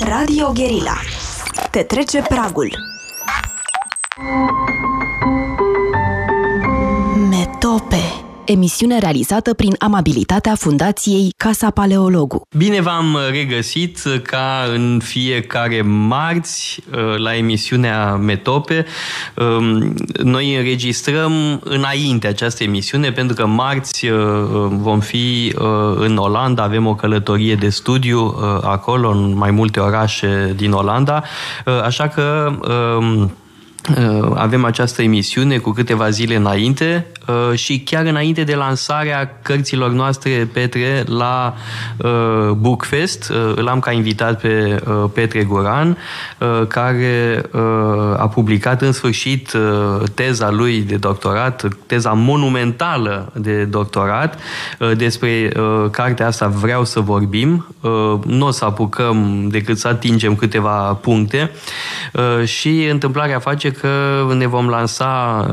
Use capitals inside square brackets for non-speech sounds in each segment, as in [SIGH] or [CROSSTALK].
Radio Guerilla. Te trece pragul. Metope emisiune realizată prin amabilitatea Fundației Casa Paleologu. Bine v-am regăsit ca în fiecare marți uh, la emisiunea Metope. Um, noi înregistrăm înainte această emisiune pentru că marți uh, vom fi uh, în Olanda, avem o călătorie de studiu acolo, în mai multe orașe din Olanda, așa că um, avem această emisiune cu câteva zile înainte Uh, și chiar înainte de lansarea cărților noastre, Petre, la uh, Bookfest, uh, îl am ca invitat pe Petre Goran, care a publicat în sfârșit teza lui de doctorat, teza monumentală de doctorat. Despre cartea asta vreau să vorbim. Nu o să apucăm decât să atingem câteva puncte și întâmplarea face că ne vom lansa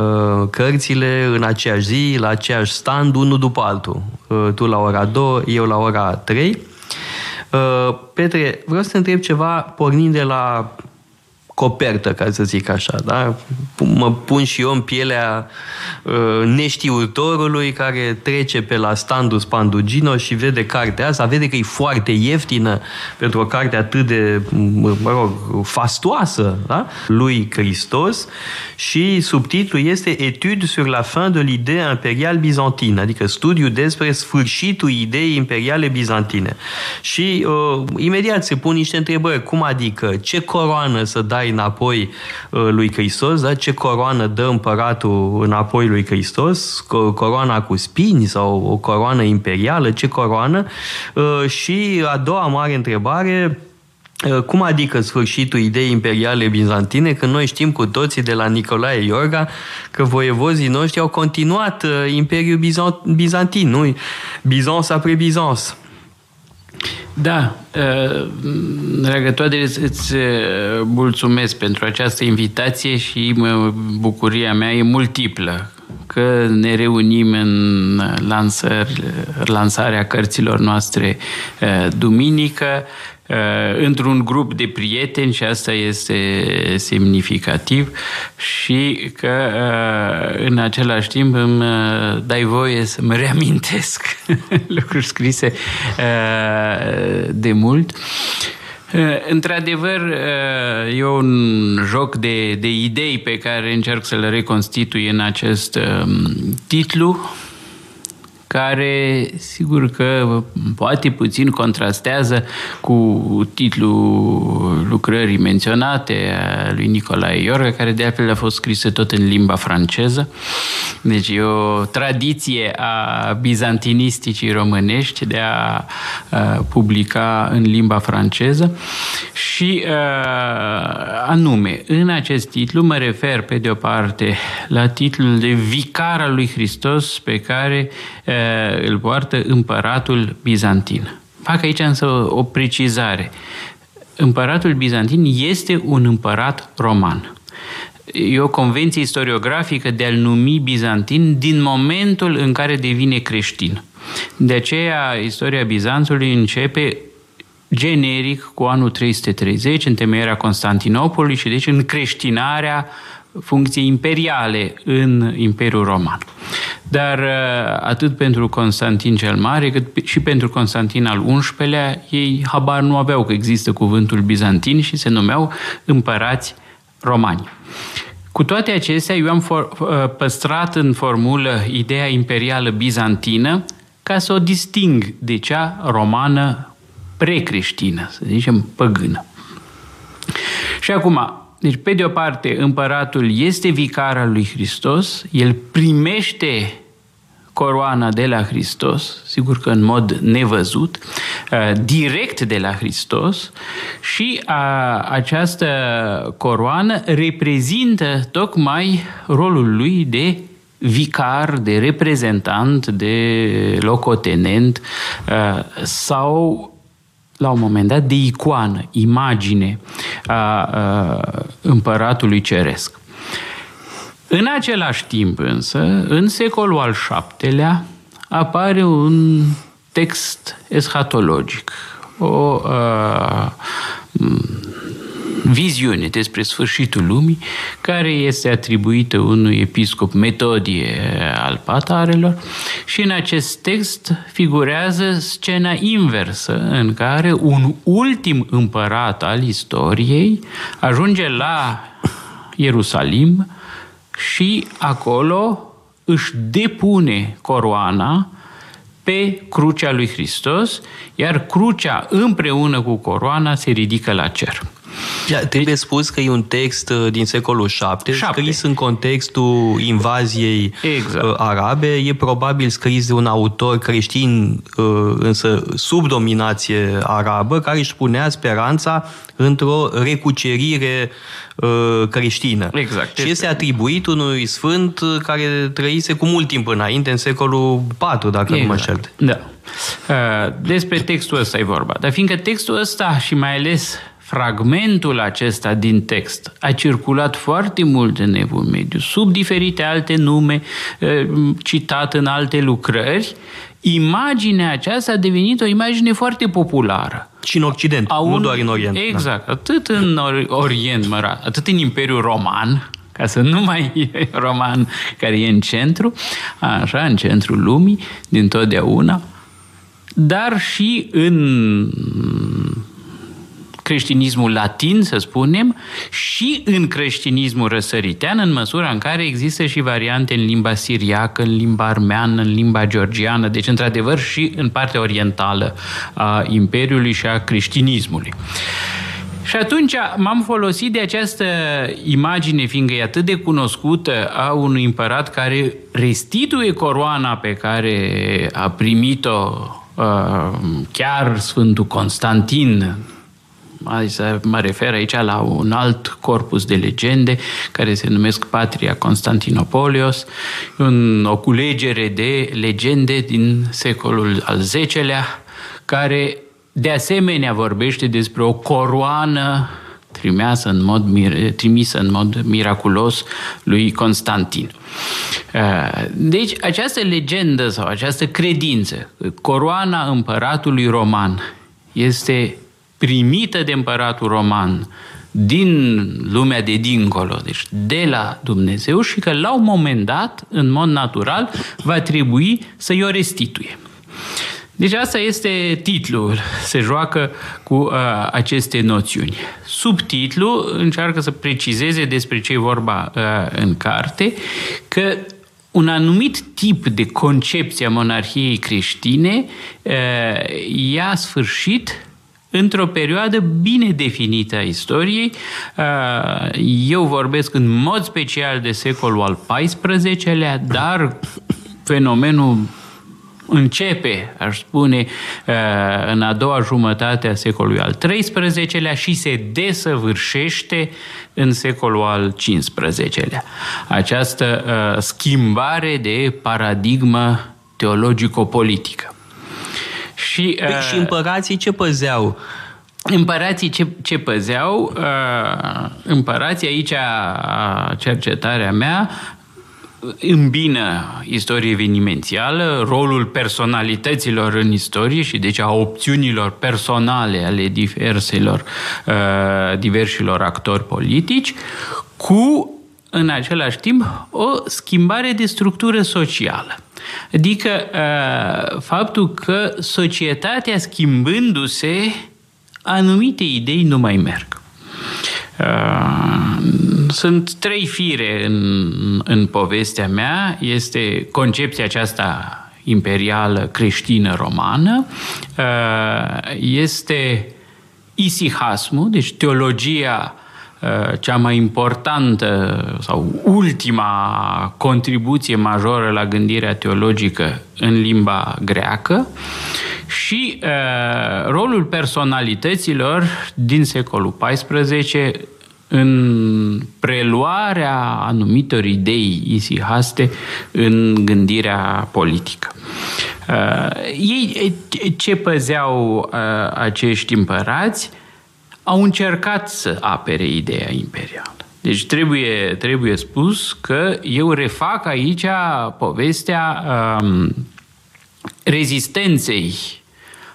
cărțile în acest aceeași zi, la aceeași stand, unul după altul. Uh, tu la ora 2, eu la ora 3. Uh, Petre, vreau să te întreb ceva pornind de la copertă, ca să zic așa, da? Mă pun și eu în pielea uh, neștiutorului care trece pe la standul Spandugino și vede cartea asta, vede că e foarte ieftină pentru o carte atât de, mă rog, fastoasă, da? Lui Hristos și subtitlul este Etude sur la fin de l'idée impériale byzantine, adică studiu despre sfârșitul ideii imperiale bizantine. Și uh, imediat se pun niște întrebări, cum adică, ce coroană să dai dai înapoi uh, lui Hristos, da? ce coroană dă împăratul înapoi lui Hristos, coroana cu spini sau o coroană imperială, ce coroană? Uh, și a doua mare întrebare, uh, cum adică sfârșitul ideii imperiale bizantine, când noi știm cu toții de la Nicolae Iorga că voievozii noștri au continuat Imperiul Bizantin, nu? Bizans apre Bizans. Da, dragă toate, îți mulțumesc pentru această invitație și bucuria mea e multiplă că ne reunim în lansări, lansarea cărților noastre duminică. Uh, într-un grup de prieteni și asta este semnificativ și că uh, în același timp îmi uh, dai voie să mă reamintesc [LAUGHS] lucruri scrise de mult. Într-adevăr, e un joc de, de idei pe care încerc să-l reconstitui în acest um, titlu, care sigur că poate puțin contrastează cu titlul lucrării menționate a lui Nicolae Iorga, care de altfel a fost scrisă tot în limba franceză. Deci e o tradiție a bizantinisticii românești de a, a publica în limba franceză și a, anume, în acest titlu mă refer pe de o parte la titlul de Vicar al lui Hristos pe care a, îl poartă împăratul bizantin. Fac aici însă o precizare. Împăratul bizantin este un împărat roman. E o convenție istoriografică de a-l numi bizantin din momentul în care devine creștin. De aceea, istoria Bizanțului începe generic cu anul 330, întemeierea Constantinopolului și deci în creștinarea funcții imperiale în Imperiul Roman. Dar uh, atât pentru Constantin cel Mare, cât și pentru Constantin al XI-lea, ei habar nu aveau că există cuvântul bizantin și se numeau împărați romani. Cu toate acestea, eu am for, uh, păstrat în formulă ideea imperială bizantină ca să o disting de cea romană precreștină, să zicem păgână. Și acum, deci, pe de o parte, împăratul este vicar al lui Hristos, el primește coroana de la Hristos, sigur că în mod nevăzut, uh, direct de la Hristos și a, această coroană reprezintă tocmai rolul lui de vicar, de reprezentant, de locotenent uh, sau la un moment dat de icoană, imagine a, a împăratului ceresc. În același timp însă, în secolul al VII-lea, apare un text eschatologic, o a, viziune despre sfârșitul lumii, care este atribuită unui episcop Metodie al Patarelor și în acest text figurează scena inversă în care un ultim împărat al istoriei ajunge la Ierusalim și acolo își depune coroana pe crucea lui Hristos, iar crucea împreună cu coroana se ridică la cer. Ja, trebuie deci, spus că e un text uh, din secolul 7, 7. scris în contextul invaziei exact. Uh, arabe. E probabil scris de un autor creștin, uh, însă sub dominație arabă, care își punea speranța într-o recucerire creștină. Exact. Și este atribuit unui sfânt care trăise cu mult timp înainte, în secolul 4, dacă exact. nu mă exact. Da. Despre textul ăsta e vorba. Dar fiindcă textul ăsta și mai ales fragmentul acesta din text a circulat foarte mult în Evul Mediu, sub diferite alte nume, eh, citat în alte lucrări, imaginea aceasta a devenit o imagine foarte populară. Și în Occident, un... nu doar în Orient. Da. Exact, da. atât în Orient, mă, atât în Imperiul Roman, ca să nu mai [LAUGHS] e roman care e în centru, așa, în centrul lumii, din totdeauna, dar și în creștinismul latin, să spunem, și în creștinismul răsăritean, în măsura în care există și variante în limba siriacă, în limba armeană, în limba georgiană, deci într-adevăr și în partea orientală a Imperiului și a creștinismului. Și atunci m-am folosit de această imagine, fiindcă e atât de cunoscută, a unui împărat care restituie coroana pe care a primit-o uh, chiar Sfântul Constantin mă refer aici la un alt corpus de legende care se numesc Patria Constantinopolios, un, o culegere de legende din secolul al X-lea, care de asemenea vorbește despre o coroană trimisă în mod, trimisă în mod miraculos lui Constantin. Uh, deci, această legendă sau această credință, coroana împăratului roman este primită de împăratul roman din lumea de dincolo, deci de la Dumnezeu și că la un moment dat, în mod natural, va trebui să-i o restituie. Deci asta este titlul, se joacă cu uh, aceste noțiuni. Subtitlul încearcă să precizeze despre ce e vorba uh, în carte, că un anumit tip de concepție a monarhiei creștine uh, ia sfârșit într-o perioadă bine definită a istoriei. Uh, eu vorbesc în mod special de secolul al XIV-lea, dar fenomenul începe, aș spune, uh, în a doua jumătate a secolului al XIII-lea și se desăvârșește în secolul al XV-lea. Această uh, schimbare de paradigmă teologico-politică. Și, păi, uh, și împărații ce păzeau? Împărații ce, ce păzeau? Uh, împărații, aici cercetarea mea, îmbină istorie evenimențială, rolul personalităților în istorie și deci a opțiunilor personale ale diverselor, uh, diversilor actori politici, cu, în același timp, o schimbare de structură socială. Adică uh, faptul că societatea schimbându-se, anumite idei nu mai merg. Uh, sunt trei fire în, în povestea mea. Este concepția aceasta imperială creștină romană, uh, este isihasmul, deci teologia Uh, cea mai importantă sau ultima contribuție majoră la gândirea teologică în limba greacă și uh, rolul personalităților din secolul XIV în preluarea anumitor idei isihaste în gândirea politică. Uh, ei ce păzeau uh, acești împărați? Au încercat să apere ideea imperială. Deci trebuie, trebuie spus că eu refac aici povestea um, rezistenței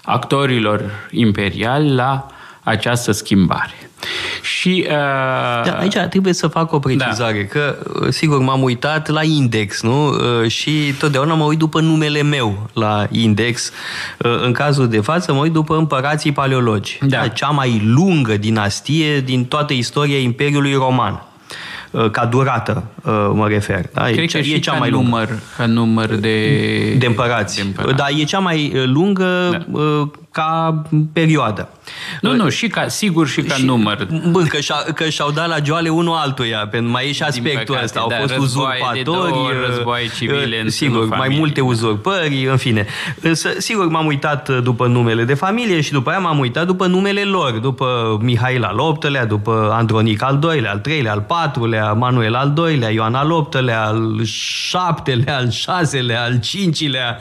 actorilor imperiali la această schimbare. Și, uh, da, aici trebuie să fac o precizare, da. că sigur m-am uitat la index, nu? Și totdeauna mă uit după numele meu la index. În cazul de față mă uit după împărații paleologi. Da. Cea mai lungă dinastie din toată istoria Imperiului Roman. Uh, ca durată, uh, mă refer. Da? Cred e, că e și cea ca mai lungă. număr, ca număr de, de împărați. De împărați. Da, e cea mai uh, lungă da. Ca perioadă. Nu, nu, și ca, sigur și ca și, număr. Bă, că, și că și-au dat la joale unul altuia, pentru mai e și aspectul ăsta. Au da, fost uzurpatori, două, războaie civile în sigur, mai familie. multe uzurpări, în fine. Însă, sigur, m-am uitat după numele de familie și după aia m-am uitat după numele lor, după Mihail al VIII-lea, după Andronic al II-lea, al III-lea, al IV-lea, Manuel al II-lea, Ioan al VIII-lea, al VII-lea, al VI-lea, al V-lea,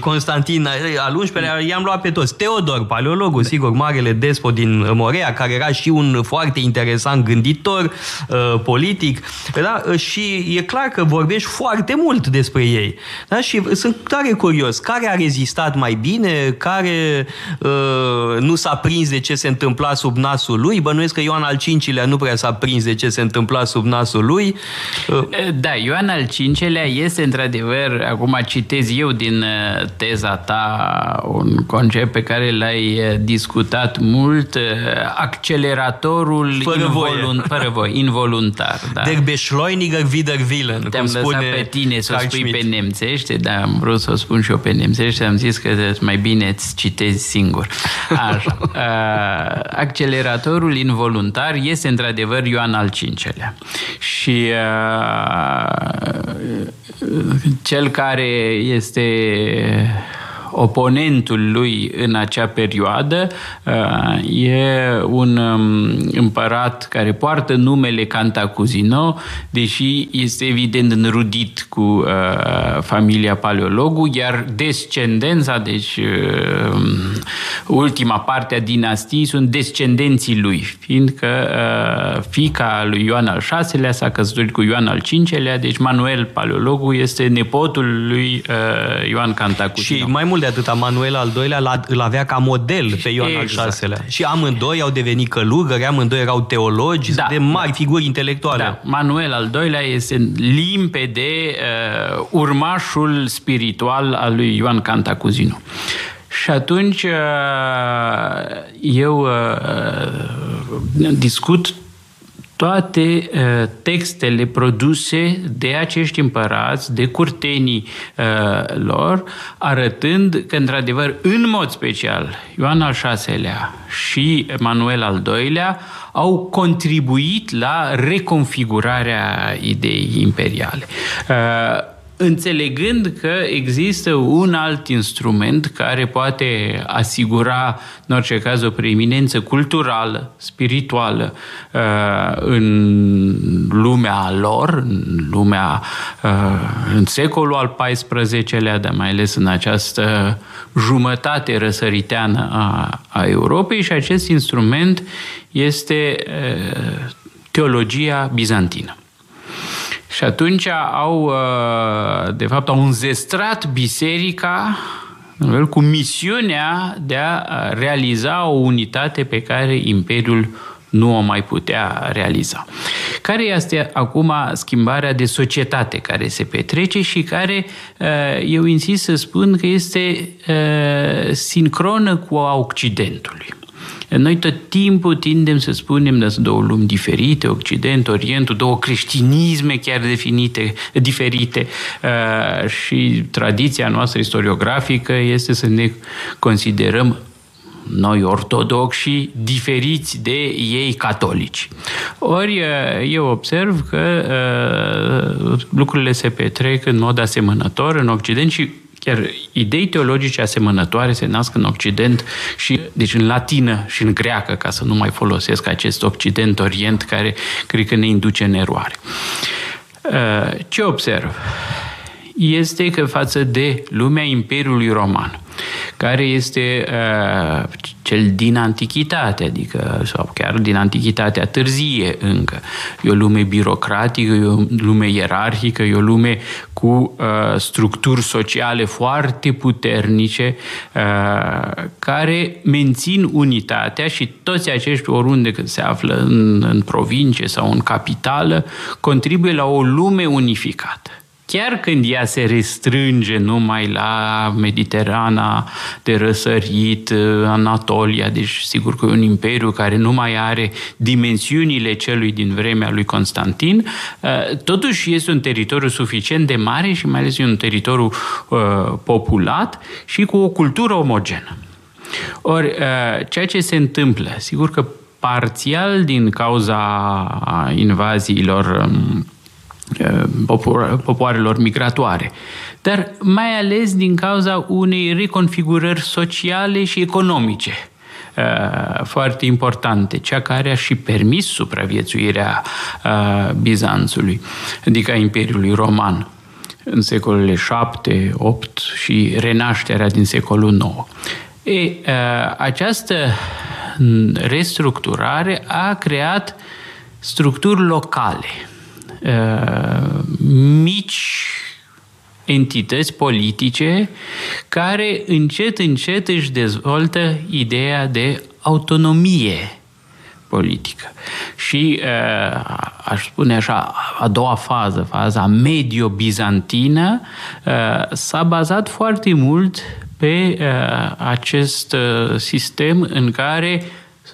Constantin al XI-lea, i-am luat pe toți. Teodor, paleologul, sigur, marele despot din Morea, care era și un foarte interesant gânditor uh, politic, da? și e clar că vorbești foarte mult despre ei. Da? Și sunt tare curios, care a rezistat mai bine, care uh, nu s-a prins de ce se întâmpla sub nasul lui, bănuiesc că Ioan al V-lea nu prea s-a prins de ce se întâmpla sub nasul lui. Uh, da, Ioan al V-lea este într-adevăr, acum citez eu din uh, teza ta un concept pe care l-ai uh, discutat mult, uh, acceleratorul fără involunt, fără voie, involuntar. Da. Der Beschleuniger wider Willen, Te-am cum spune pe tine să o spui Schmidt. pe nemțește, dar am vrut să o spun și eu pe nemțește, am zis că mai bine îți citezi singur. Așa. Uh, [LAUGHS] acceleratorul involuntar este într-adevăr Ioan al V-lea. Și uh, cel care este oponentul lui în acea perioadă uh, e un um, împărat care poartă numele Cantacuzino, deși este evident înrudit cu uh, familia Paleologu, iar descendența, deci uh, ultima parte a dinastiei sunt descendenții lui, fiindcă fica lui Ioan al VI-lea s-a căsătorit cu Ioan al V-lea, deci Manuel Paleologu este nepotul lui Ioan Cantacuzino. Și mai mult mult de atât, Manuel al II-lea îl avea ca model pe Ioan exact. al VI-lea. Și amândoi au devenit călugări, amândoi erau teologi, da, de mari da. figuri intelectuale. Da. Manuel al II-lea este limpede uh, urmașul spiritual al lui Ioan Cantacuzino. Și atunci uh, eu uh, discut toate uh, textele produse de acești împărați, de curtenii uh, lor, arătând că, într-adevăr, în mod special, Ioan al VI-lea și Manuel al II-lea au contribuit la reconfigurarea ideii imperiale. Uh, înțelegând că există un alt instrument care poate asigura, în orice caz, o preeminență culturală, spirituală uh, în lumea lor, în lumea, uh, în secolul al XIV-lea, dar mai ales în această jumătate răsăriteană a, a Europei și acest instrument este uh, teologia bizantină. Și atunci au, uh, de fapt, au înzestrat biserica cu misiunea de a realiza o unitate pe care Imperiul nu o mai putea realiza. Care este acum schimbarea de societate care se petrece și care, uh, eu insist să spun că este uh, sincronă cu a Occidentului. Noi tot timpul tindem să spunem că sunt două lumi diferite, Occident, Orientul, două creștinisme chiar definite, diferite uh, și tradiția noastră istoriografică este să ne considerăm noi ortodoxi diferiți de ei catolici. Ori uh, eu observ că uh, lucrurile se petrec în mod asemănător în Occident și Chiar idei teologice asemănătoare se nasc în Occident și, deci în latină și în greacă, ca să nu mai folosesc acest Occident-Orient care cred că ne induce în eroare. Uh, ce observ? Este că față de lumea Imperiului Roman, care este uh, cel din antichitate, adică sau chiar din antichitatea târzie încă. E o lume birocratică, e o lume ierarhică, e o lume cu uh, structuri sociale foarte puternice uh, care mențin unitatea și toți acești oriunde când se află în, în provincie sau în capitală contribuie la o lume unificată chiar când ea se restrânge numai la Mediterana de răsărit, Anatolia, deci sigur că e un imperiu care nu mai are dimensiunile celui din vremea lui Constantin, uh, totuși este un teritoriu suficient de mare și mai ales un teritoriu uh, populat și cu o cultură omogenă. Ori, uh, ceea ce se întâmplă, sigur că parțial din cauza invaziilor um, Uh, popoarelor migratoare, dar mai ales din cauza unei reconfigurări sociale și economice uh, foarte importante, cea care a și permis supraviețuirea uh, Bizanțului, adică a Imperiului Roman în secolele 7, 8 și renașterea din secolul 9. E, această restructurare a creat structuri locale – Uh, mici entități politice care încet, încet își dezvoltă ideea de autonomie politică. Și uh, aș spune așa, a doua fază, faza medio-bizantină, uh, s-a bazat foarte mult pe acest sistem în care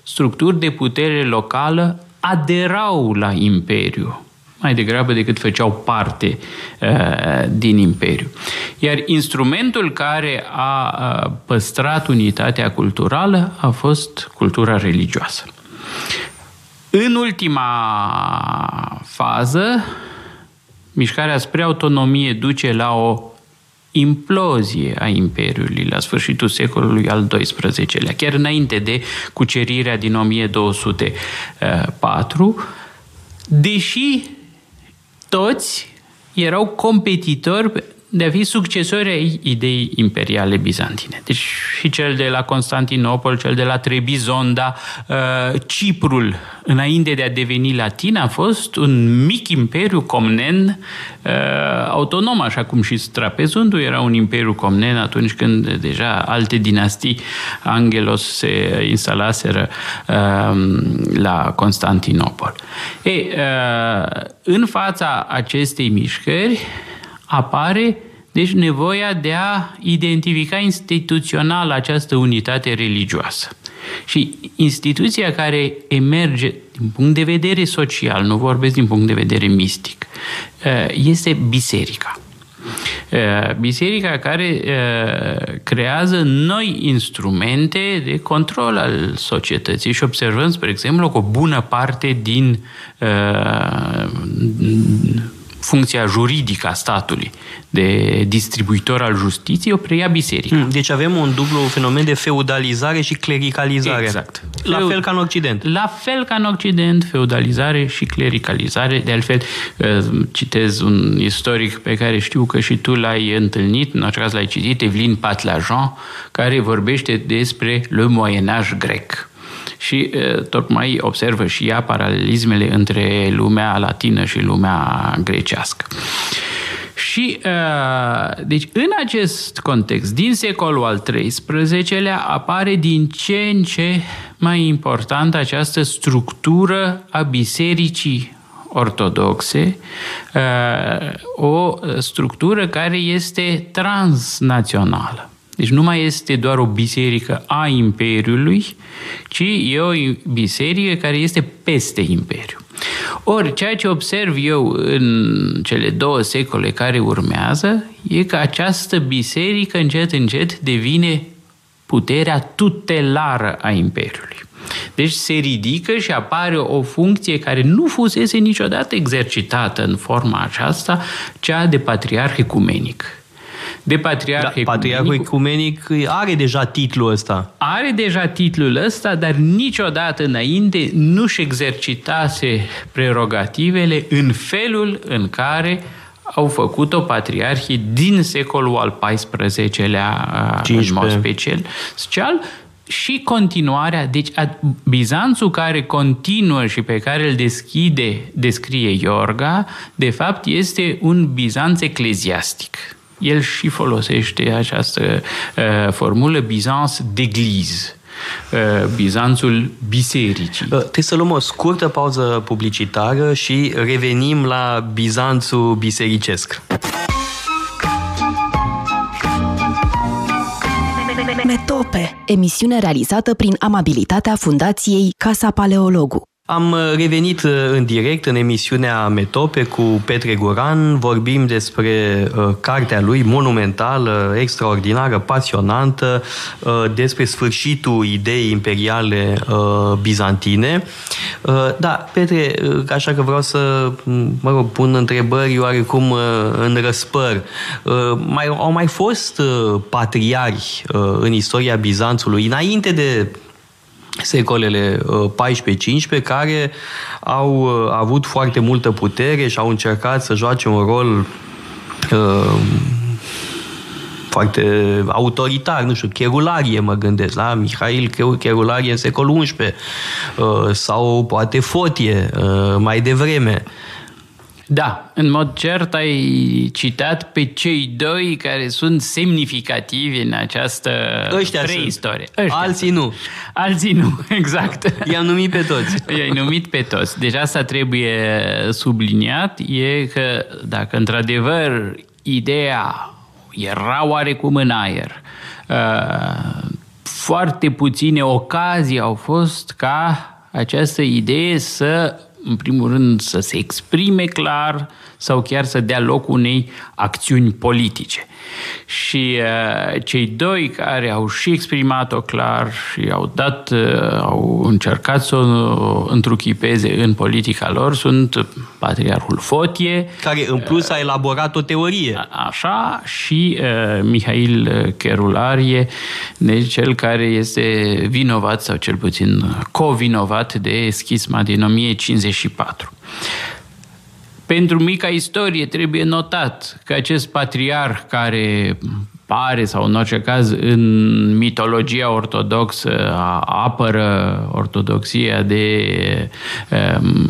structuri de putere locală aderau la imperiu mai degrabă decât făceau parte uh, din imperiu. Iar instrumentul care a uh, păstrat unitatea culturală a fost cultura religioasă. În ultima fază, mișcarea spre autonomie duce la o implozie a Imperiului la sfârșitul secolului al XII-lea, chiar înainte de cucerirea din 1204, deși toți erau competitori de a fi succesori ai ideii imperiale bizantine. Deci și cel de la Constantinopol, cel de la Trebizonda, uh, Ciprul, înainte de a deveni latin, a fost un mic imperiu comnen uh, autonom, așa cum și Strapezundul era un imperiu comnen atunci când deja alte dinastii Angelos se instalaseră uh, la Constantinopol. Ei, în fața acestei mișcări, apare deci nevoia de a identifica instituțional această unitate religioasă. Și instituția care emerge din punct de vedere social, nu vorbesc din punct de vedere mistic, uh, este biserica. Uh, biserica care uh, creează noi instrumente de control al societății și observăm, spre exemplu, că o bună parte din funcția juridică a statului de distribuitor al justiției, o preia biserica. Hmm, deci avem un dublu fenomen de feudalizare și clericalizare. Exact. La fel ca în Occident. La fel ca în Occident, feudalizare și clericalizare. De altfel, uh, citez un istoric pe care știu că și tu l-ai întâlnit, în orice caz l-ai citit, Evelyn Patlajan, care vorbește despre le Moyen Âge grec și tocmai observă și ea paralelismele între lumea latină și lumea grecească. Și, deci, în acest context, din secolul al XIII-lea, apare din ce în ce mai important această structură a bisericii ortodoxe, o structură care este transnațională. Deci nu mai este doar o biserică a Imperiului, ci e o biserică care este peste Imperiu. Ori, ceea ce observ eu în cele două secole care urmează e că această biserică încet, încet devine puterea tutelară a Imperiului. Deci se ridică și apare o funcție care nu fusese niciodată exercitată în forma aceasta, cea de patriarh ecumenic de patriarh da, ecumenic. Patriarhul ecumenic are deja titlul ăsta. Are deja titlul ăsta, dar niciodată înainte nu-și exercitase prerogativele în felul în care au făcut-o patriarhii din secolul al XIV-lea, 15. în mod special, special și continuarea, deci Bizanțul care continuă și pe care îl deschide, descrie Iorga, de fapt este un Bizanț ecleziastic. El și folosește această uh, formulă Bizanț d'Eglise. Uh, Bizanțul bisericii. Uh, trebuie să luăm o scurtă pauză publicitară și revenim la Bizanțul bisericesc. Metope, emisiune realizată prin amabilitatea Fundației Casa Paleologu. Am uh, revenit uh, în direct în emisiunea Metope cu Petre Goran. Vorbim despre uh, cartea lui monumentală, extraordinară, pasionantă, uh, despre sfârșitul ideii imperiale uh, bizantine. Uh, da, Petre, uh, așa că vreau să mă rog, pun întrebări oarecum uh, în răspăr. Uh, mai, au mai fost uh, patriari uh, în istoria Bizanțului, înainte de secolele 14-15 uh, care au uh, avut foarte multă putere și au încercat să joace un rol uh, foarte autoritar, nu știu, Cherularie mă gândesc, la Mihail Cherularie în secolul XI uh, sau poate Fotie uh, mai devreme. Da, în mod cert ai citat pe cei doi care sunt semnificativi în această Ăștia preistorie. Ăștia Alții sunt. nu. Alții nu, [LAUGHS] exact. I-am numit pe toți. I-ai numit pe toți. Deci asta trebuie subliniat, e că dacă într-adevăr ideea era oarecum în aer, uh, foarte puține ocazii au fost ca această idee să în primul rând, să se exprime clar sau chiar să dea loc unei acțiuni politice. Și uh, cei doi care au și exprimat-o clar și au dat, uh, au încercat să o întruchipeze în politica lor sunt Patriarhul Fotie, care în plus a elaborat o teorie. Așa, și uh, Mihail Cherularie, deci cel care este vinovat sau cel puțin covinovat de schisma din 1054. Pentru mica istorie trebuie notat că acest patriarh care pare, sau în orice caz, în mitologia ortodoxă apără ortodoxia de um,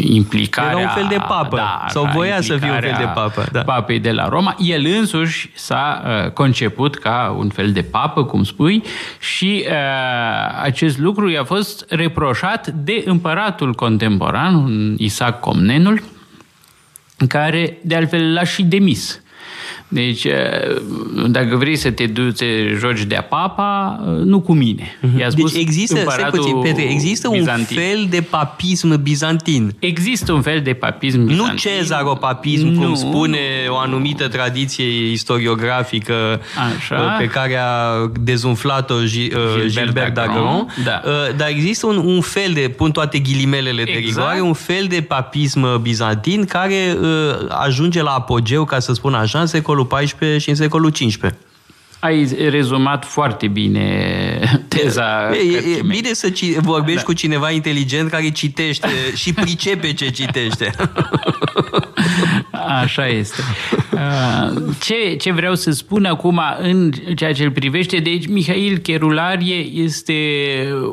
implicarea... Era un fel de papă, da, sau voia să fie un fel de papă. Da. Papei de la Roma. El însuși s-a uh, conceput ca un fel de papă, cum spui, și uh, acest lucru i-a fost reproșat de împăratul contemporan, Isaac Comnenul, care de altfel l-a și demis. Deci, eh, dacă vrei să te duci, te joci de papa, eh, nu cu mine. Mhm. I-a spus deci există, puțin, Petre, există bizantin. un fel de papism bizantin. Există un fel de papism bizantin. Nu cezaropapism, nu. cum spune o anumită tradiție istoriografică Așa. Eh, pe care a dezumflat-o Gilbert, Gilbert Dagron. Da. Dar există un, un fel de, pun toate ghilimelele exact. de rigoare, un fel de papism bizantin care ajunge la apogeu, ca să spun așa, în secolul secolul XIV și în secolul XV. Ai rezumat foarte bine [LAUGHS] teza. E, e, e bine să ci, vorbești da. cu cineva inteligent care citește [LAUGHS] și pricepe ce citește. [LAUGHS] Așa este. Ce, ce vreau să spun acum în ceea ce îl privește, deci Mihail Cherularie este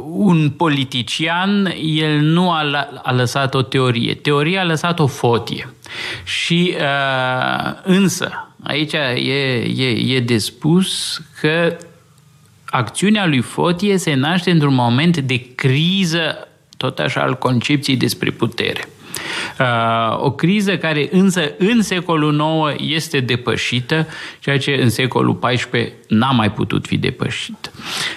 un politician, el nu a, a lăsat o teorie. Teoria a lăsat o fotie. Și însă, Aici e, e, e de spus că acțiunea lui Fotie se naște într-un moment de criză, tot așa, al concepției despre putere. Uh, o criză care însă în secolul IX este depășită, ceea ce în secolul XIV n-a mai putut fi depășit.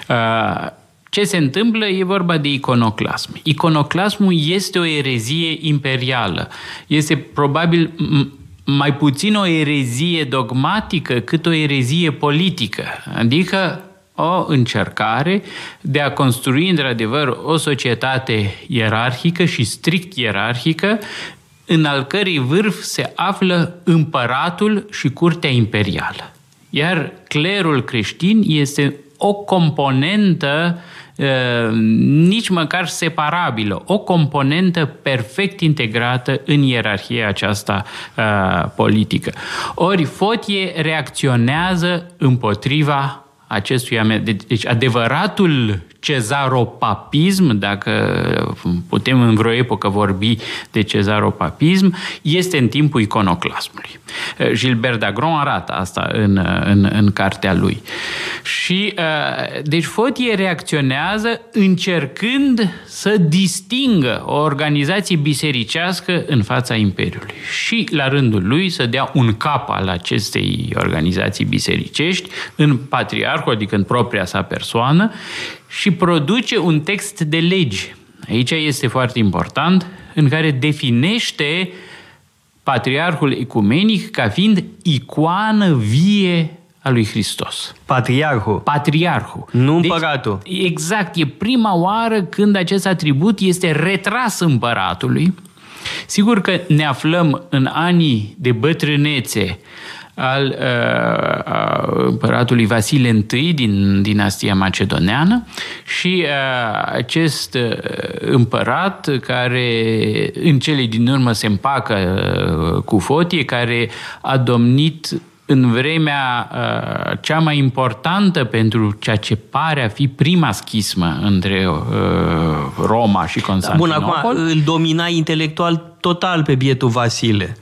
Uh, ce se întâmplă? E vorba de iconoclasm. Iconoclasmul este o erezie imperială. Este probabil mai puțin o erezie dogmatică cât o erezie politică. Adică o încercare de a construi într-adevăr o societate ierarhică și strict ierarhică în al cărei vârf se află împăratul și curtea imperială. Iar clerul creștin este o componentă nici măcar separabilă, o componentă perfect integrată în ierarhia aceasta politică. Ori Fotie reacționează împotriva acestui Deci adevăratul cezaropapism, dacă putem în vreo epocă vorbi de cezaropapism, este în timpul iconoclasmului. Gilbert Dagron arată asta în, în, în cartea lui. Și deci Fotie reacționează încercând să distingă o organizație bisericească în fața Imperiului și la rândul lui să dea un cap al acestei organizații bisericești în patriarhul, adică în propria sa persoană și produce un text de legi. Aici este foarte important, în care definește patriarhul ecumenic ca fiind icoană vie a lui Hristos. Patriarhul. Patriarhul. Nu deci, împăratul. Deci, exact. E prima oară când acest atribut este retras împăratului. Sigur că ne aflăm în anii de bătrânețe al uh, împăratului Vasile I din dinastia macedoneană și uh, acest uh, împărat care în cele din urmă se împacă uh, cu Fotie, care a domnit în vremea uh, cea mai importantă pentru ceea ce pare a fi prima schismă între uh, Roma și Constantinopol. Bun, acum îl domina intelectual total pe bietul Vasile.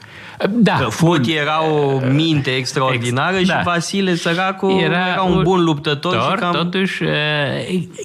Da. Că Foti era o minte extraordinară Ex- și da. Vasile Săracu era, era un bun luptător. Tor, și cam... Totuși,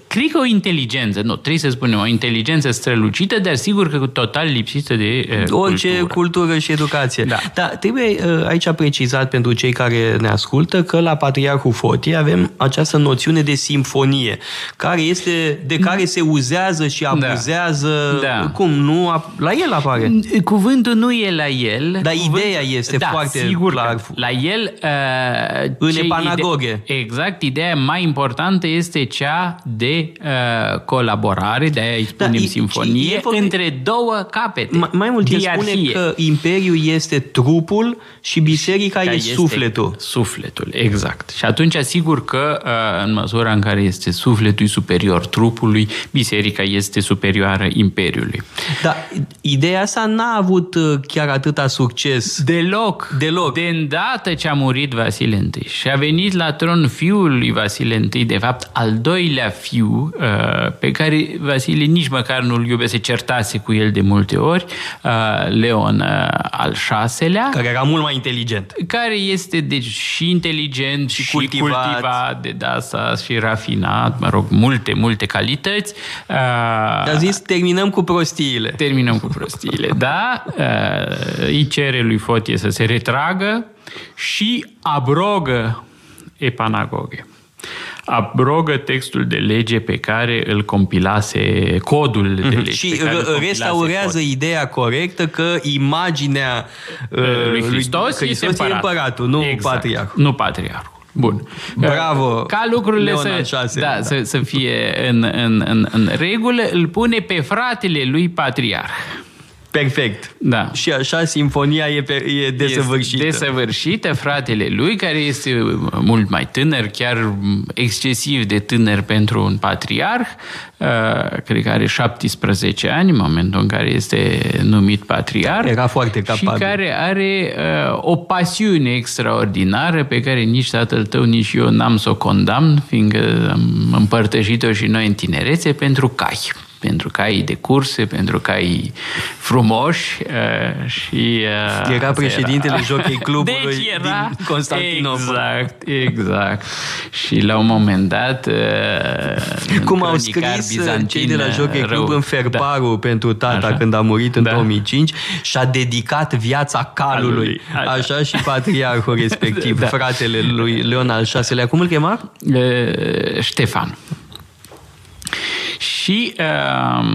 cred că o inteligență, nu, trebuie să spunem, o inteligență strălucită, dar sigur că total lipsită de Orice cultură. cultură și educație. Da. Dar trebuie aici precizat pentru cei care ne ascultă că la Patriarhul Fotie avem această noțiune de simfonie, care este, de care se uzează și da. abuzează. Da. Cum? Nu, la el apare. Cuvântul nu e la el. Dar ideea este da, foarte sigur clar. La el... Uh, în epanagoge. Ide- exact, ideea mai importantă este cea de uh, colaborare, de aia îi da, spunem da, simfonie, e, e între două capete. Mai, mai mult, el spune că imperiul este trupul și biserica e sufletul. Sufletul, exact. Și atunci, sigur că uh, în măsura în care este sufletul superior trupului, biserica este superioară imperiului. Da, ideea asta n-a avut uh, chiar atâta succes succes. Deloc. Deloc. De îndată ce a murit Vasile I și a venit la tron fiul lui Vasile I, de fapt al doilea fiu, uh, pe care Vasile nici măcar nu-l iube, se certase cu el de multe ori, uh, Leon uh, al șaselea. Care era mult mai inteligent. Care este deci și inteligent și, și cultivat. cultivat de dasa și rafinat, mă rog, multe, multe calități. A zis, terminăm cu prostiile. Terminăm cu prostiile, da. Îi cere lui Fotie să se retragă și abrogă epanagoge. Abrogă textul de lege pe care îl compilase, codul de mhm. lege. Și restaurează cod. ideea corectă că imaginea uh, lui Hristos, lui Hristos este împăratul, nu exact, patriarhul. Nu patriarhul. Bun. Bravo! Ca lucrurile să, da, da. Să, să fie în, în, în, în regulă, îl pune pe fratele lui patriarh. Perfect. Da. Și așa simfonia e, pe, e desăvârșită. Este desăvârșită, fratele lui, care este mult mai tânăr, chiar excesiv de tânăr pentru un patriarh, uh, cred că are 17 ani în momentul în care este numit patriarh. Era foarte capabil. Și care are uh, o pasiune extraordinară pe care nici tatăl tău, nici eu n-am să o condamn, fiindcă am împărtășit-o și noi în tinerețe pentru cai pentru caii de curse, pentru caii frumoși uh, și... Uh, era președintele era... Jockey [LAUGHS] Clubului deci era, din Constantinopol. Exact, exact. Și la un moment dat... Uh, [LAUGHS] Cum au scris uh, cei de la Jockey Club rău, în Ferparu da. pentru tata Așa. când a murit în da. 2005 și-a dedicat viața calului. Așa, Așa și patriarhul [LAUGHS] respectiv, da. fratele lui Leon al VI-lea. Cum îl chema? Uh, Ștefan. Și uh,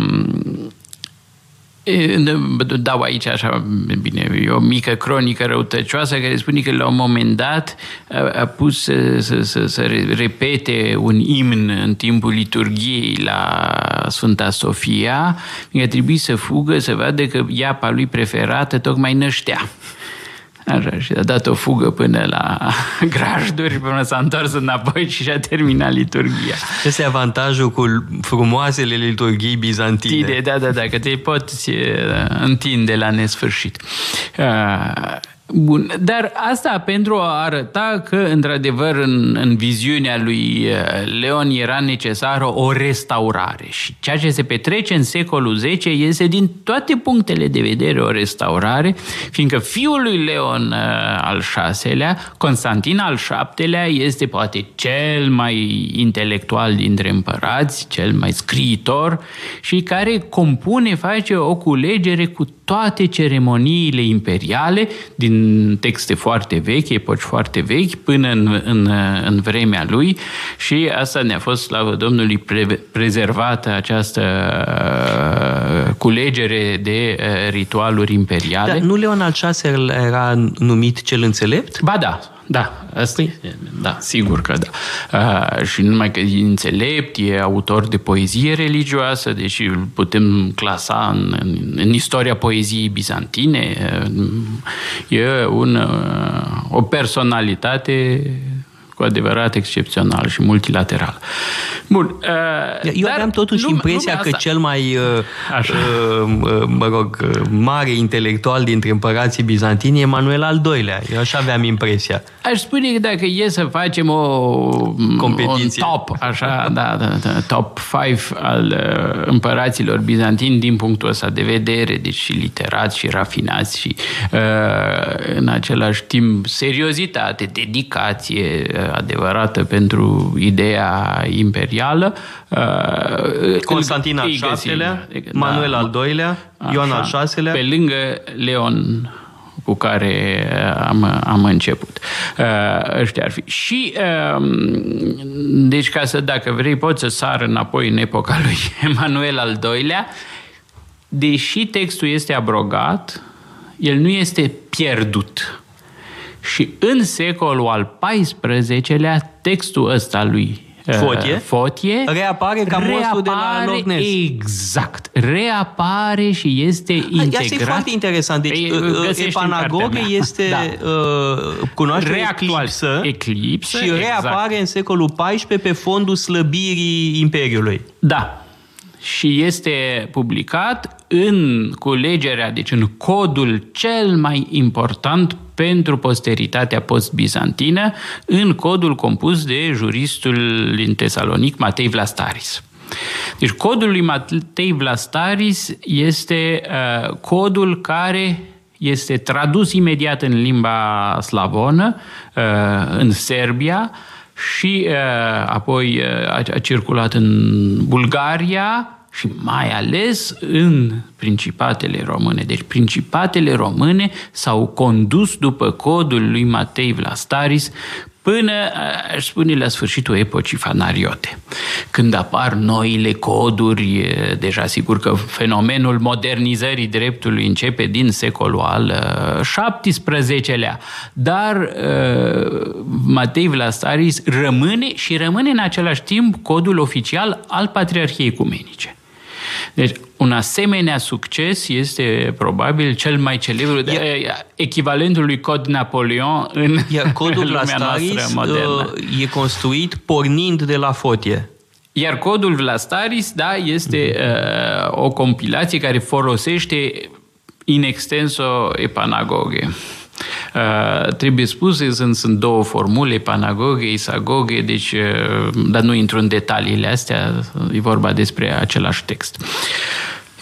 dau aici așa, bine, e o mică cronică răutăcioasă care spune că la un moment dat a, a pus să, să, să, să repete un imn în timpul liturgiei la Sfânta Sofia, mi-a trebuit să fugă să vadă că iapa lui preferată tocmai năștea. Așa, și a dat o fugă până la [LAUGHS] grajduri, până s-a întors înapoi și și-a terminat liturgia. Este avantajul cu frumoasele liturghii bizantine. Tine, da, da, da, că te poți uh, întinde la nesfârșit. Uh, Bun, dar asta pentru a arăta că, într-adevăr, în, în viziunea lui uh, Leon era necesară o restaurare. Și ceea ce se petrece în secolul X este, din toate punctele de vedere, o restaurare, fiindcă fiul lui Leon uh, al VI-lea, Constantin al VII-lea, este poate cel mai intelectual dintre împărați, cel mai scriitor și care compune, face o culegere cu toate ceremoniile imperiale din texte foarte vechi, epoci foarte vechi, până în, în, în vremea lui și asta ne-a fost, slavă Domnului, pre, prezervată această uh, culegere de uh, ritualuri imperiale. Dar nu Leon al VI era numit cel înțelept? Ba da, da, asta e, da, sigur că da. Uh, și nu numai că e înțelept, e autor de poezie religioasă, deși îl putem clasa în, în, în istoria poeziei bizantine. E un, uh, o personalitate cu adevărat excepțional și multilateral. Bun. Uh, Eu aveam totuși lume, impresia lume că cel mai, uh, Așa. Uh, mă rog, mare intelectual dintre împărații bizantini e Emanuel al II-lea. Eu așa aveam impresia. Aș spune că dacă e să facem o competiție, un top, așa, da, da, da, top 5 al împăraților bizantini din punctul ăsta de vedere, deci și literați și rafinați și în același timp seriozitate, dedicație, adevărată pentru ideea imperială. Uh, Constantin al VI-lea, Manuel da, al II-lea, Ioan al VI-lea. Pe lângă Leon cu care am, am început. Uh, ăștia ar fi. Și, um, deci, ca să, dacă vrei, poți să sar înapoi în epoca [LAUGHS] lui Emanuel al II-lea, deși textul este abrogat, el nu este pierdut. Și în secolul al XIV-lea, textul ăsta lui uh, Fotie, Fotie reapare ca reapare, de la Loch Ness. Exact. Reapare și este integrat. Asta e foarte interesant. Deci, e, uh, uh, Epanagoge este da. uh, cunoaște eclipsă, eclipsă și exact. reapare în secolul XIV pe fondul slăbirii Imperiului. Da și este publicat în culegerea, deci în codul cel mai important pentru posteritatea post-bizantină, în codul compus de juristul din Tesalonic, Matei Vlastaris. Deci codul lui Matei Vlastaris este uh, codul care este tradus imediat în limba slavonă, uh, în Serbia, și uh, apoi uh, a, a circulat în Bulgaria, și mai ales în principatele române. Deci principatele române s-au condus după codul lui Matei Vlastaris până, aș spune, la sfârșitul epocii fanariote. Când apar noile coduri, deja sigur că fenomenul modernizării dreptului începe din secolul al XVII-lea, dar Matei Vlastaris rămâne și rămâne în același timp codul oficial al Patriarhiei Ecumenice. Deci, un asemenea succes este probabil cel mai celebru, de, echivalentul lui Cod Napoleon în Iar codul lumea Vlastaris noastră modernă. Uh, e construit pornind de la fotie. Iar codul Vlastaris, da, este mm-hmm. uh, o compilație care folosește in extenso epanagoge. Uh, trebuie spus, sunt, sunt două formule, panagoge, isagoge, deci, uh, dar nu intru în detaliile astea, e vorba despre același text.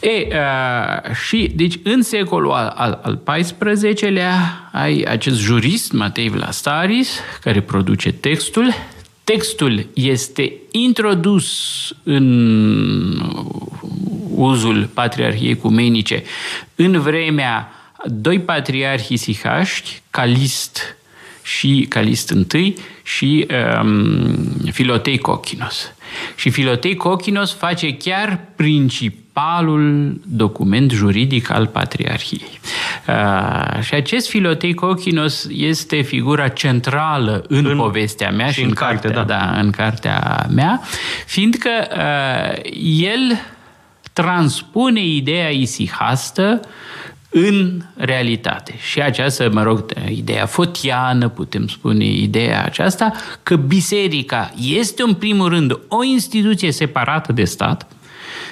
E, uh, și, deci, în secolul al, al, al XIV-lea ai acest jurist, Matei Vlastaris, care produce textul. Textul este introdus în uzul Patriarhiei Ecumenice în vremea doi patriarhi isihaști, Calist și Calist I și um, Filotei Cochinos. Și Filotei Cochinos face chiar principalul document juridic al Patriarhiei. Uh, și acest Filotei Cochinos este figura centrală în, în povestea mea și, și în, în cartea, carte, da. da, în cartea mea, fiindcă uh, el transpune ideea isihastă în realitate. Și această, mă rog, ideea fotiană, putem spune ideea aceasta, că biserica este în primul rând o instituție separată de stat,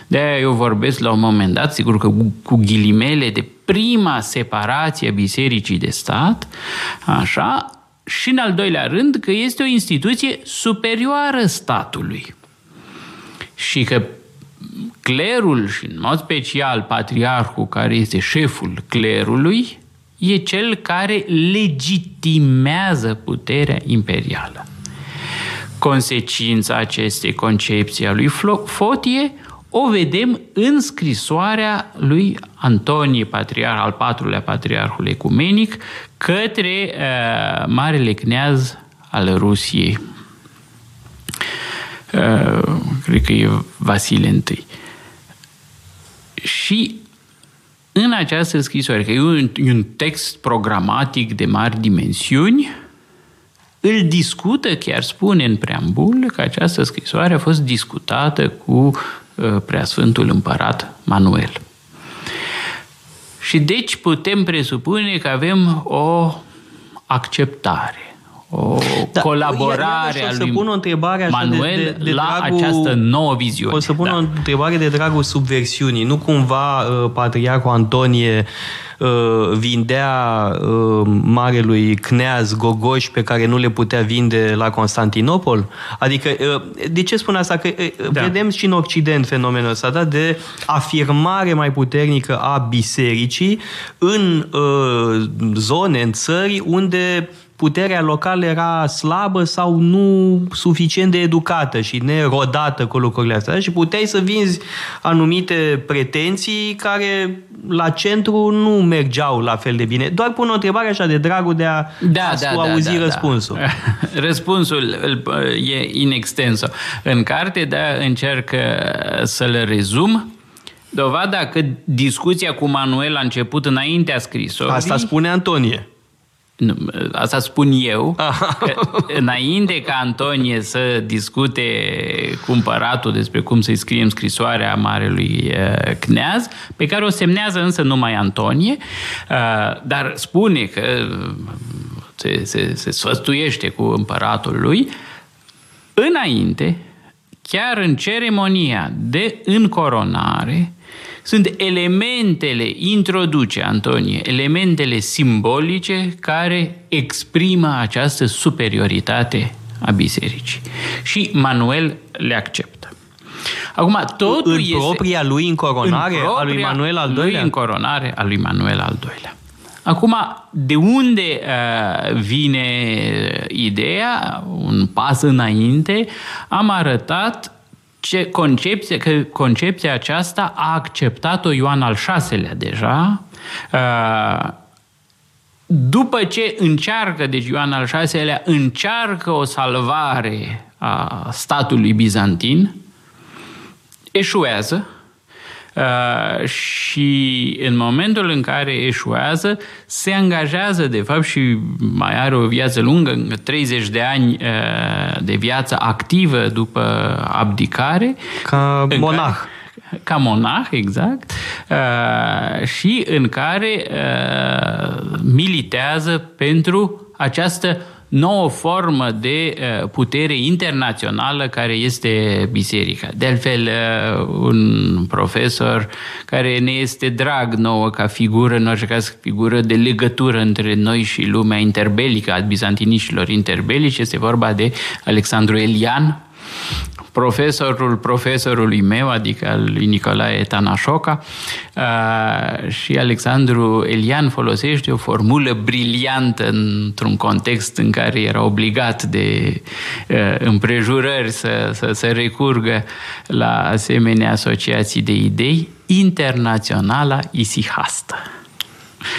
de aia eu vorbesc la un moment dat, sigur că cu ghilimele, de prima separație a bisericii de stat, așa, și în al doilea rând că este o instituție superioară statului. Și că clerul și în mod special patriarhul care este șeful clerului e cel care legitimează puterea imperială. Consecința acestei concepții a lui Fotie o vedem în scrisoarea lui Antonie, patriarh, al patrulea patriarhul ecumenic, către uh, Marele Cneaz al Rusiei. Uh, cred că e Vasile I. Și în această scrisoare, că e un, un text programatic de mari dimensiuni, îl discută, chiar spune în preambul, că această scrisoare a fost discutată cu uh, Preasfântul Împărat Manuel. Și deci putem presupune că avem o acceptare o da, colaborare a lui pun o întrebare așa Manuel de, de, de la dragul, această nouă viziune. O să pun da. o întrebare de dragul subversiunii. Nu cumva uh, Patriarhul Antonie uh, vindea uh, marelui Cneaz Gogoși pe care nu le putea vinde la Constantinopol? Adică, uh, de ce spun asta? Că uh, da. vedem și în Occident fenomenul ăsta, da? de afirmare mai puternică a bisericii în uh, zone, în țări unde puterea locală era slabă sau nu suficient de educată și nerodată cu lucrurile astea și puteai să vinzi anumite pretenții care la centru nu mergeau la fel de bine. Doar pun o întrebare așa de dragul de a, da, a da, auzi da, da, răspunsul. Da. [LAUGHS] Răspunsul e in extenso. În carte, da, încerc să-l rezum. Dovada că discuția cu Manuel a început înaintea scrisorii. Asta spune Antonie. Asta spun eu, că înainte ca Antonie să discute cu împăratul despre cum să-i scriem scrisoarea marelui Cneaz, pe care o semnează însă numai Antonie, dar spune că se, se, se sfăstuiește cu împăratul lui, înainte, chiar în ceremonia de încoronare, sunt elementele, introduce Antonie, elementele simbolice care exprimă această superioritate a bisericii. Și Manuel le acceptă. Acum, totul în este... propria lui încoronare în a lui Manuel al doilea? Lui încoronare a lui Manuel al doilea. Acum, de unde uh, vine ideea, un pas înainte, am arătat ce concepție, că concepția aceasta a acceptat-o Ioan al VI-lea deja, uh, după ce încearcă, deci Ioan al VI-lea încearcă o salvare a statului bizantin, eșuează, Uh, și în momentul în care eșuează, se angajează, de fapt, și mai are o viață lungă, 30 de ani uh, de viață activă după abdicare. Ca monah. Care, ca monah, exact, uh, și în care uh, militează pentru această nouă formă de uh, putere internațională care este biserica. De altfel, uh, un profesor care ne este drag nouă ca figură, în orice caz figură de legătură între noi și lumea interbelică a bizantiniștilor interbelici, este vorba de Alexandru Elian, profesorul profesorului meu, adică al lui Nicolae Tanașoca, și Alexandru Elian folosește o formulă briliantă într-un context în care era obligat de împrejurări să, să, să recurgă la asemenea asociații de idei, internaționala isihastă.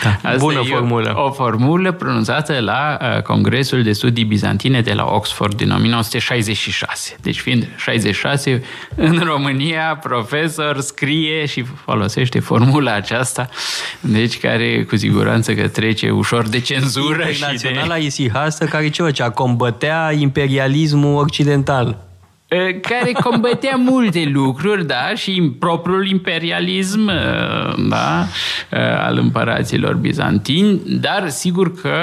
Da, Asta bună formulă. O, o formulă pronunțată la uh, Congresul de Studii Bizantine de la Oxford din 1966. Deci fiind 66, în România profesor scrie și folosește formula aceasta, deci care cu siguranță că trece ușor de cenzură. Internaționala și de... isihastă care ce făcea? Combătea imperialismul occidental. Care combătea multe lucruri, da, și propriul imperialism, da, al împăraților bizantini, dar sigur că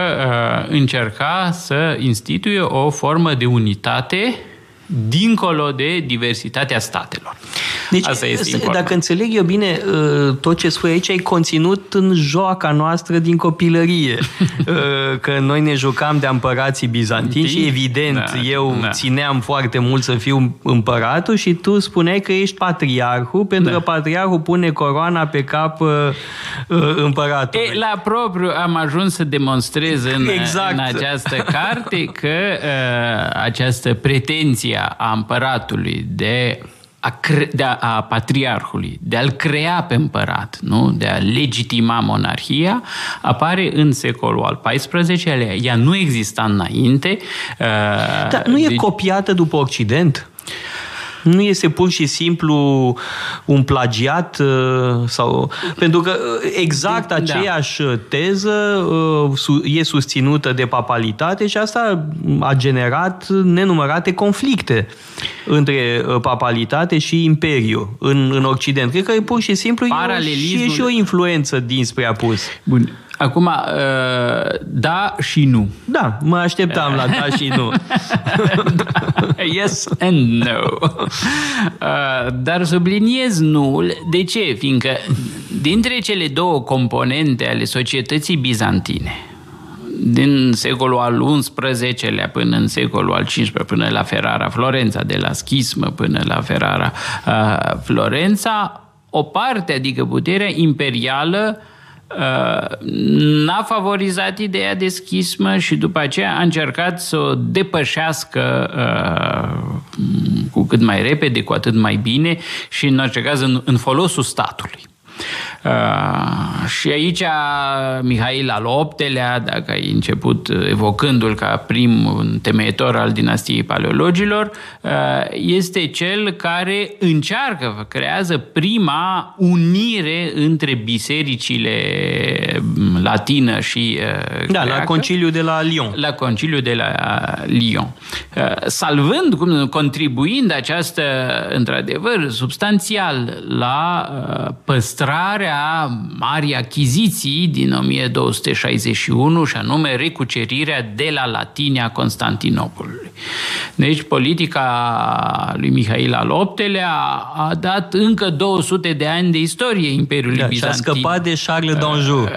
încerca să instituie o formă de unitate dincolo de diversitatea statelor. Deci, Asta este important. dacă înțeleg eu bine, uh, tot ce spui aici e conținut în joaca noastră din copilărie. [LAUGHS] Uh, că noi ne jucam de împărații bizantinși și evident da, eu da. țineam foarte mult să fiu împăratul și tu spuneai că ești patriarhul, pentru da. că patriarhul pune coroana pe cap uh, împăratului. E, la propriu am ajuns să demonstrez în, exact. în această carte că uh, această pretenție a împăratului de a, cre- de a, a patriarhului, de a-l crea pe împărat, nu? de a legitima monarhia, apare în secolul al XIV-lea. Ea nu exista înainte. Dar nu e deci... copiată după Occident? Nu este pur și simplu un plagiat uh, sau pentru că uh, exact da. aceeași da. teză uh, e susținută de papalitate și asta a generat nenumărate conflicte între papalitate și imperiu în, în Occident. Cred că e pur și simplu e, și, și o influență dinspre apus. Bun. Acum, uh, da și nu. Da, mă așteptam la da și nu. [LAUGHS] yes and no. Uh, dar subliniez nu. De ce? Fiindcă dintre cele două componente ale societății bizantine, din secolul al XI-lea până în secolul al XV, până la Ferrara Florența, de la schismă până la Ferrara uh, Florența, o parte, adică puterea imperială, Uh, n-a favorizat ideea de schismă și după aceea a încercat să o depășească uh, cu cât mai repede, cu atât mai bine și în orice caz în, în folosul statului. Uh, și aici Mihail al VIII-lea, dacă ai început evocându-l ca prim temeitor al dinastiei paleologilor, uh, este cel care încearcă, creează prima unire între bisericile latină și uh, Da, la conciliul de la Lyon. La conciliul de la Lyon. Uh, salvând, cum, contribuind această, într-adevăr, substanțial la uh, păstrarea apărea mari achiziții din 1261 și anume recucerirea de la Latinia Constantinopolului. Deci politica lui Mihail al VIII-lea a dat încă 200 de ani de istorie Imperiului da, Bizantin. Și a scăpat de Charles d'Anjou.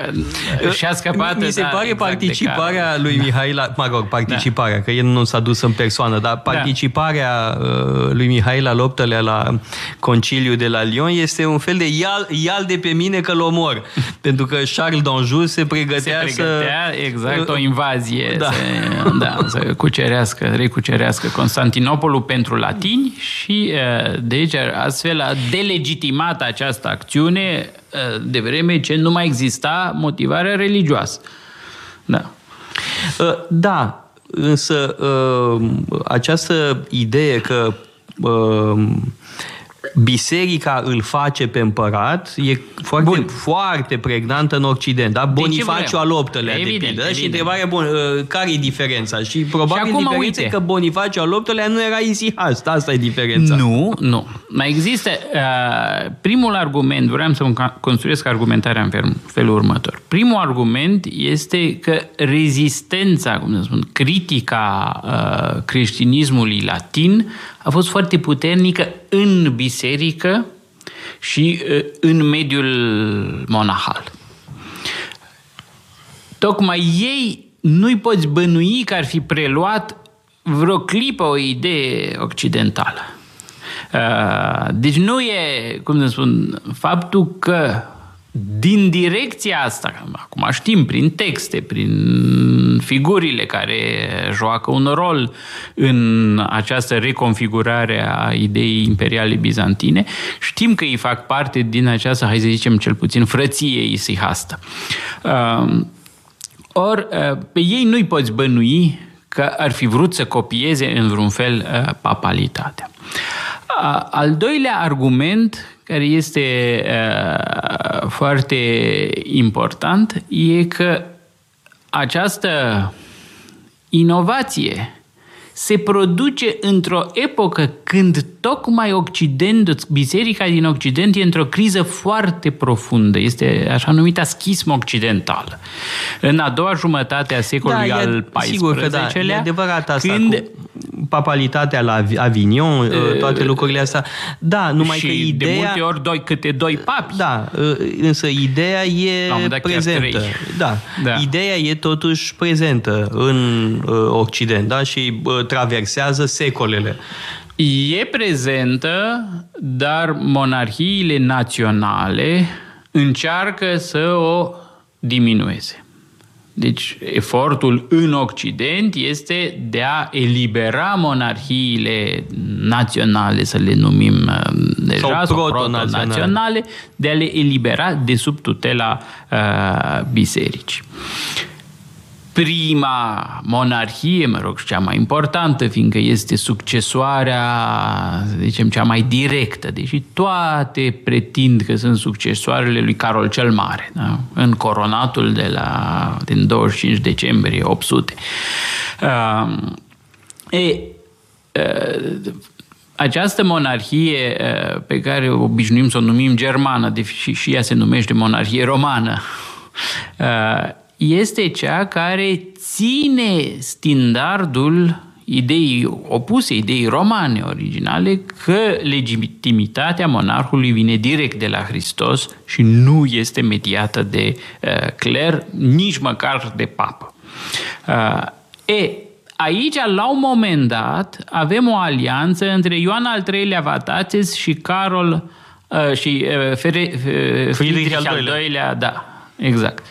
Uh, și a scăpat, Mi se da, pare exact participarea lui Mihail, mă rog, participarea, da. că el nu s-a dus în persoană, dar da. participarea da. lui Mihail al VIII-lea la conciliul de la Lyon este un fel de ial, ial de pe mine că-l omor. Pentru că Charles d'Anjou se pregătea, se pregătea să... exact o invazie, da. Să, da, să cucerească, recucerească Constantinopolul pentru latini și deci astfel a delegitimat această acțiune de vreme ce nu mai exista motivarea religioasă. Da. Da, însă această idee că biserica îl face pe împărat e foarte, Bun. foarte pregnantă în Occident. Da? Bonifaciu al VIII-lea, de pildă. Și întrebarea, bun, uh, care e diferența? Și probabil și diferența e că Bonifaciu al VIII-lea nu era isihast. Asta e diferența. Nu, nu. Mai există... Uh, primul argument, vreau să construiesc argumentarea în felul următor. Primul argument este că rezistența, cum să spun, critica uh, creștinismului latin a fost foarte puternică în biserică și în mediul monahal. Tocmai ei nu-i poți bănui că ar fi preluat vreo clipă o idee occidentală. Deci nu e, cum să spun, faptul că din direcția asta, acum știm prin texte, prin figurile care joacă un rol în această reconfigurare a ideii imperiale bizantine, știm că ei fac parte din această, hai să zicem cel puțin, frăție isihastă. Um, Ori uh, pe ei nu-i poți bănui că ar fi vrut să copieze în vreun fel uh, papalitatea. Al doilea argument care este uh, foarte important e că această inovație se produce într-o epocă când tocmai Occidentul, biserica din Occident e într-o criză foarte profundă. Este așa numita schismă occidentală. În a doua jumătate a secolului da, al XIV-lea, da, e adevărat asta când, cu papalitatea la Avignon, uh, toate lucrurile astea. Da, numai și că ideea... de multe ori doi, câte doi papi. Da, uh, însă ideea e prezentă. Da. da, ideea e totuși prezentă în uh, Occident, da, și traversează secolele. E prezentă, dar monarhiile naționale încearcă să o diminueze. Deci efortul în Occident este de a elibera monarhiile naționale, să le numim uh, deja, sau, proto-naționale, de a le elibera de sub tutela uh, bisericii prima monarhie, mă rog, cea mai importantă, fiindcă este succesoarea, să zicem, cea mai directă, deși toate pretind că sunt succesoarele lui Carol cel Mare, da? în coronatul de la, din 25 decembrie 800. Uh, e, uh, această monarhie uh, pe care obișnuim să o numim germană, deși și ea se numește monarhie romană, uh, este cea care ține standardul ideii opuse, ideii romane originale, că legitimitatea monarhului vine direct de la Hristos și nu este mediată de uh, cler, nici măcar de papă. Uh, e, aici, la un moment dat, avem o alianță între Ioan al III-lea Vatațes și Carol uh, și uh, Fere, uh, Friedrich al II-lea, da, Exact.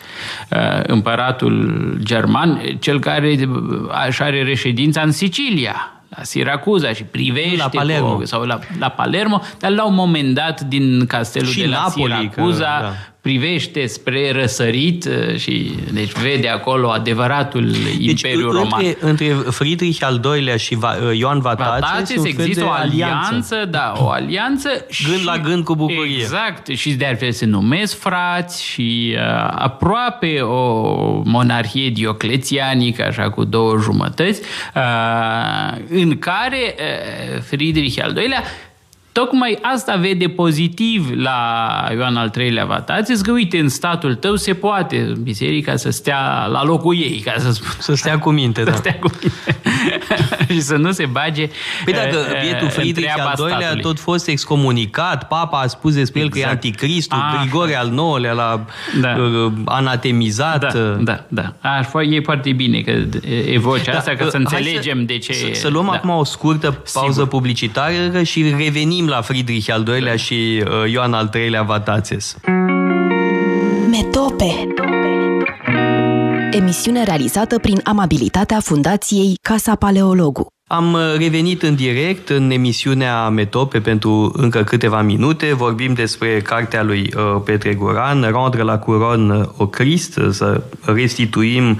Uh, împăratul german, cel care așa are reședința în Sicilia, la Siracuza și privește la Palermo. Cu, sau la, la Palermo, dar la un moment dat din castelul și de la Napoli, Siracuza că, da privește spre răsărit uh, și deci vede acolo adevăratul deci, Imperiu între, Roman. Între Friedrich al II-lea și uh, Ioan Vatațes există o alianță, da, o alianță gând și, la gând cu bucurie. Exact, și de altfel se numesc frați și uh, aproape o monarhie dioclețianică, așa cu două jumătăți, uh, în care uh, Friedrich al II-lea Tocmai asta vede pozitiv la Ioan al III-lea Vatațes, că uite, în statul tău se poate biserica să stea la locul ei, ca să spun. Să stea cu minte, [LAUGHS] să da. Stea cu minte. [LAUGHS] și să nu se bage Păi dacă uh, bietul Friedrich al doilea a tot fost excomunicat, papa a spus despre el exact. că e exact. anticristul, a, Grigore al nouălea l-a da. Uh, anatemizat. Da, da, da. A, e foarte bine că evoci da, asta, ca să înțelegem să, de ce... Să, să luăm da. acum o scurtă pauză Sigur. publicitară și revenim revenim la Friedrich al II-lea și uh, Ioan al III-lea Vatațes. Metope Emisiune realizată prin amabilitatea Fundației Casa Paleologu. Am uh, revenit în direct în emisiunea Metope pentru încă câteva minute. Vorbim despre cartea lui uh, Petre Guran, Rendre la Couronne au Christ, să restituim,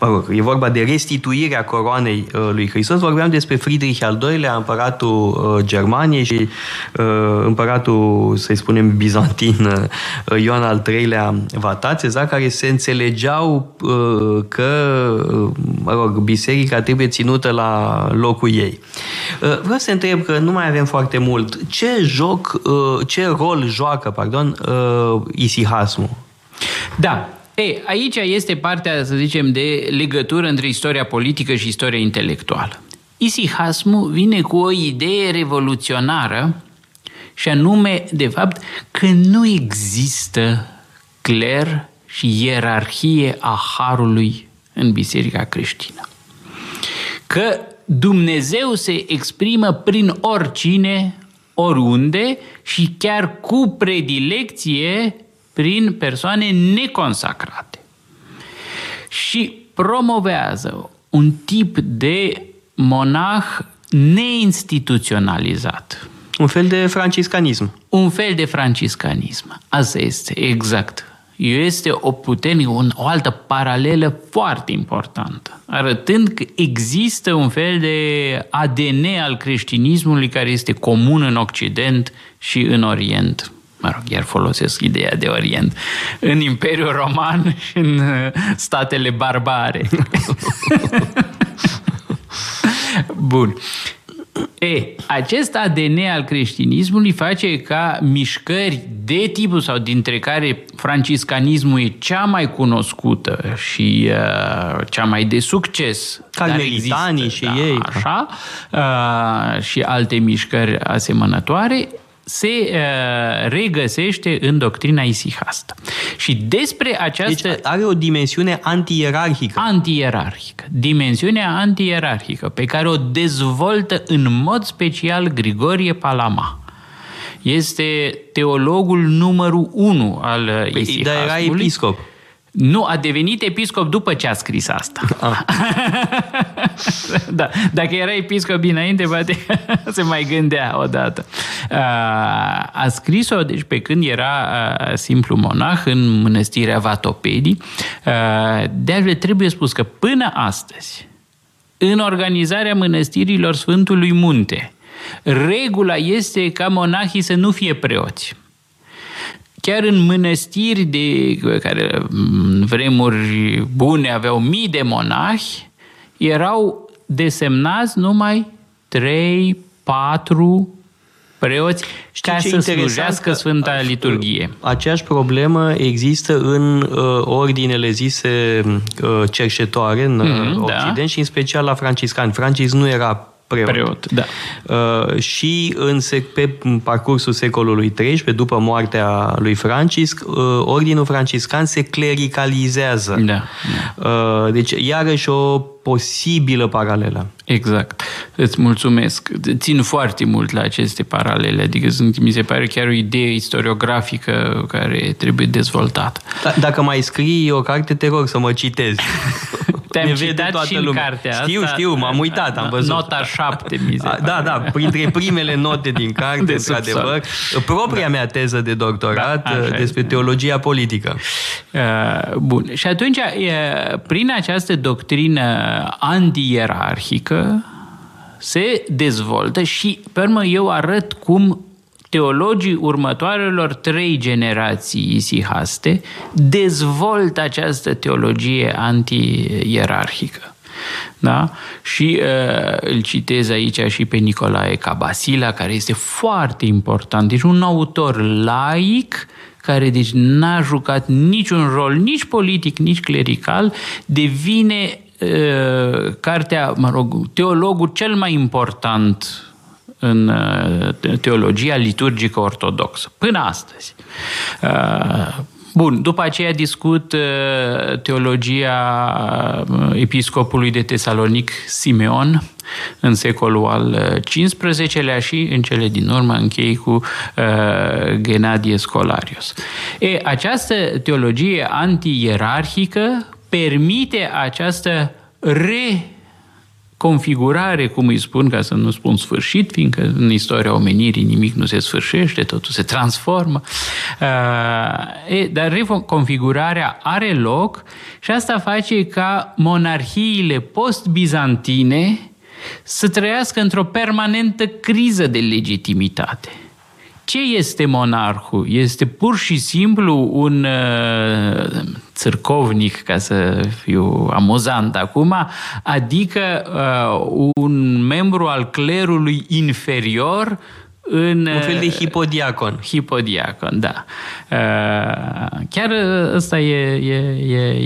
mă rog, e vorba de restituirea coroanei uh, lui Hristos. Vorbeam despre Friedrich al II-lea, împăratul Germaniei și împăratul, să-i spunem, bizantin, Ioan al III-lea Vatațeza, care se înțelegeau că, mă rog, biserica trebuie ținută la locul ei. Uh, vreau să întreb că nu mai avem foarte mult. Ce joc, uh, ce rol joacă, pardon, uh, isihasmul? Da, ei, aici este partea, să zicem, de legătură între istoria politică și istoria intelectuală. Isihasmul vine cu o idee revoluționară și anume, de fapt, că nu există cler și ierarhie a harului în biserica creștină. Că Dumnezeu se exprimă prin oricine, oriunde și chiar cu predilecție prin persoane neconsacrate. Și promovează un tip de monah neinstituționalizat. Un fel de franciscanism. Un fel de franciscanism. Asta este, exact este o puternică, o altă paralelă foarte importantă, arătând că există un fel de ADN al creștinismului care este comun în Occident și în Orient. Mă rog, iar folosesc ideea de Orient. În Imperiul Roman și în uh, statele barbare. [LAUGHS] Bun. E, acest ADN al creștinismului face ca mișcări de tipul sau dintre care franciscanismul e cea mai cunoscută și uh, cea mai de succes. Carmelitanii și da, ei. Așa, uh, și alte mișcări asemănătoare, se uh, regăsește în doctrina isihastă. Și despre această... Deci are o dimensiune antierarhică. Antierarhică. Dimensiunea antierarhică pe care o dezvoltă în mod special Grigorie Palama. Este teologul numărul unu al păi, isihasmului. Dar era episcop. Nu, a devenit episcop după ce a scris asta. Ah. [LAUGHS] da, dacă era episcop înainte, poate [LAUGHS] se mai gândea odată. A scris-o, deci pe când era simplu monah în mănăstirea Vatopedii. De altfel, trebuie spus că până astăzi, în organizarea mănăstirilor Sfântului Munte, regula este ca monahii să nu fie preoți chiar în mănăstiri de, care în vremuri bune aveau mii de monahi, erau desemnați numai 3, 4 preoți Știi ca să slujească Sfânta Liturghie. Aceeași problemă există în uh, ordinele zise uh, cerșetoare în mm, Occident da. și în special la franciscani. Francis nu era preot. preot da. Uh, și în sec- pe parcursul secolului XIII, după moartea lui Francisc, uh, ordinul franciscan se clericalizează. Da. da. Uh, deci, iarăși o posibilă paralelă. Exact. Îți mulțumesc. Țin foarte mult la aceste paralele, adică sunt, mi se pare chiar o idee istoriografică care trebuie dezvoltată. D- dacă mai scrii o carte, te rog să mă citezi. [LAUGHS] Te-am citat toată și lumea. în cartea Știu, asta. știu, m-am uitat, am văzut. Nota 7, mi se Da, da, printre primele note din carte, [LAUGHS] de într-adevăr, propria da. mea teză de doctorat da, despre e. teologia politică. Uh, bun. Și atunci, prin această doctrină antierarhică, se dezvoltă și, pe urmă, eu arăt cum teologii următoarelor trei generații isihaste dezvoltă această teologie anti-ierarhică. Da? Și uh, îl citez aici și pe Nicolae Cabasila, care este foarte important. Deci un autor laic care deci n-a jucat niciun rol, nici politic, nici clerical, devine uh, cartea, mă rog, teologul cel mai important în uh, teologia liturgică ortodoxă, până astăzi. Uh, bun, după aceea discut uh, teologia episcopului de Tesalonic Simeon în secolul al XV-lea și în cele din urmă închei cu Genadie Scolarius. E, această teologie anti-ierarhică permite această re configurare, cum îi spun, ca să nu spun sfârșit, fiindcă în istoria omenirii nimic nu se sfârșește, totul se transformă. Uh, e, dar reconfigurarea are loc și asta face ca monarhiile post-bizantine să trăiască într-o permanentă criză de legitimitate. Ce este monarhul? Este pur și simplu un uh, țârcovnic, ca să fiu amuzant acum, adică uh, un membru al clerului inferior în, un fel de uh, hipodiacon. Hipodiacon, da. Uh, chiar ăsta e, e,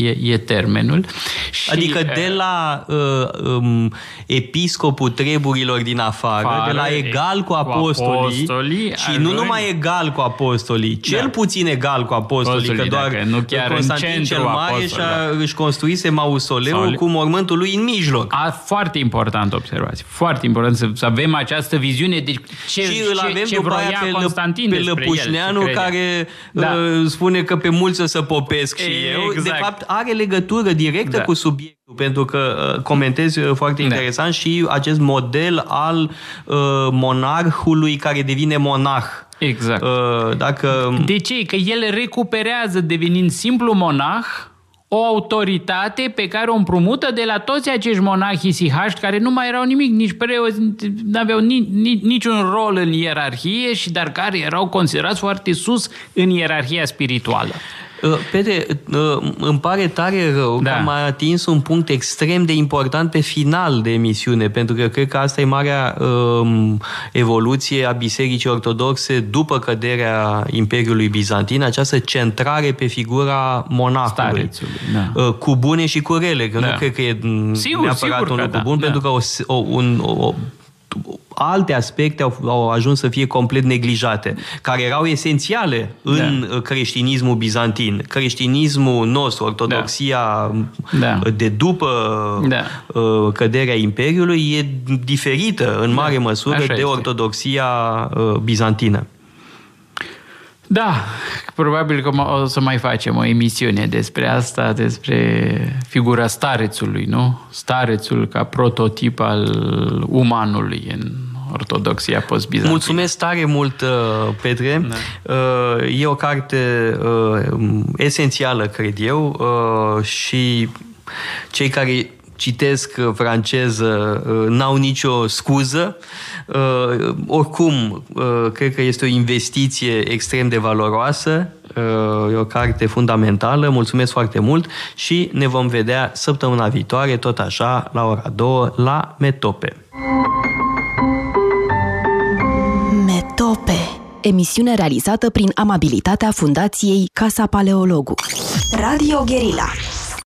e, e termenul. Și, adică de uh, la uh, um, episcopul treburilor din afară, afară de la egal cu apostolii, cu apostolii și ajungi... nu numai egal cu apostolii, cel da. puțin egal cu apostolii, apostolii, că doar nu chiar Constantin în cel Mare și da. își construise mausoleul Saul... cu mormântul lui în mijloc. A, foarte important observație. Foarte important să, să avem această viziune. Deci ce, și îl avem ce după aia pe, Constantin pe Lăpușneanu el, care da. uh, spune că pe mulți o să popesc și e, eu. Exact. De fapt, are legătură directă da. cu subiectul, pentru că uh, comentezi uh, foarte da. interesant și acest model al uh, monarhului care devine monarh. Exact. Uh, dacă... De ce? Că el recuperează devenind simplu monah o autoritate pe care o împrumută de la toți acești monahi sihaști care nu mai erau nimic, nici preoți, nu aveau ni, ni, niciun rol în ierarhie și dar care erau considerați foarte sus în ierarhia spirituală. Petre, îmi pare tare rău da. că am atins un punct extrem de important pe final de emisiune, pentru că cred că asta e marea um, evoluție a Bisericii Ortodoxe după căderea Imperiului Bizantin, această centrare pe figura monahului. Da. Cu bune și cu rele, că da. nu cred că e sigur, neapărat sigur un lucru da. bun, da. pentru că o, o, un, o, alte aspecte au, au ajuns să fie complet neglijate, care erau esențiale în da. creștinismul bizantin. Creștinismul nostru, ortodoxia da. da. de după da. Uh, căderea Imperiului, e diferită în mare da. măsură Așa de este. ortodoxia uh, bizantină. Da, probabil că o să mai facem o emisiune despre asta, despre figura starețului, nu? Starețul ca prototip al umanului în ortodoxia post-bizantină. Mulțumesc tare mult, uh, Petre. Da. Uh, e o carte uh, esențială, cred eu, și cei care citesc franceză n-au nicio scuză. Oricum, cred că este o investiție extrem de valoroasă. E o carte fundamentală. Mulțumesc foarte mult și ne vom vedea săptămâna viitoare, tot așa, la ora 2, la Metope. Metope. Emisiune realizată prin amabilitatea Fundației Casa Paleologu. Radio Guerilla.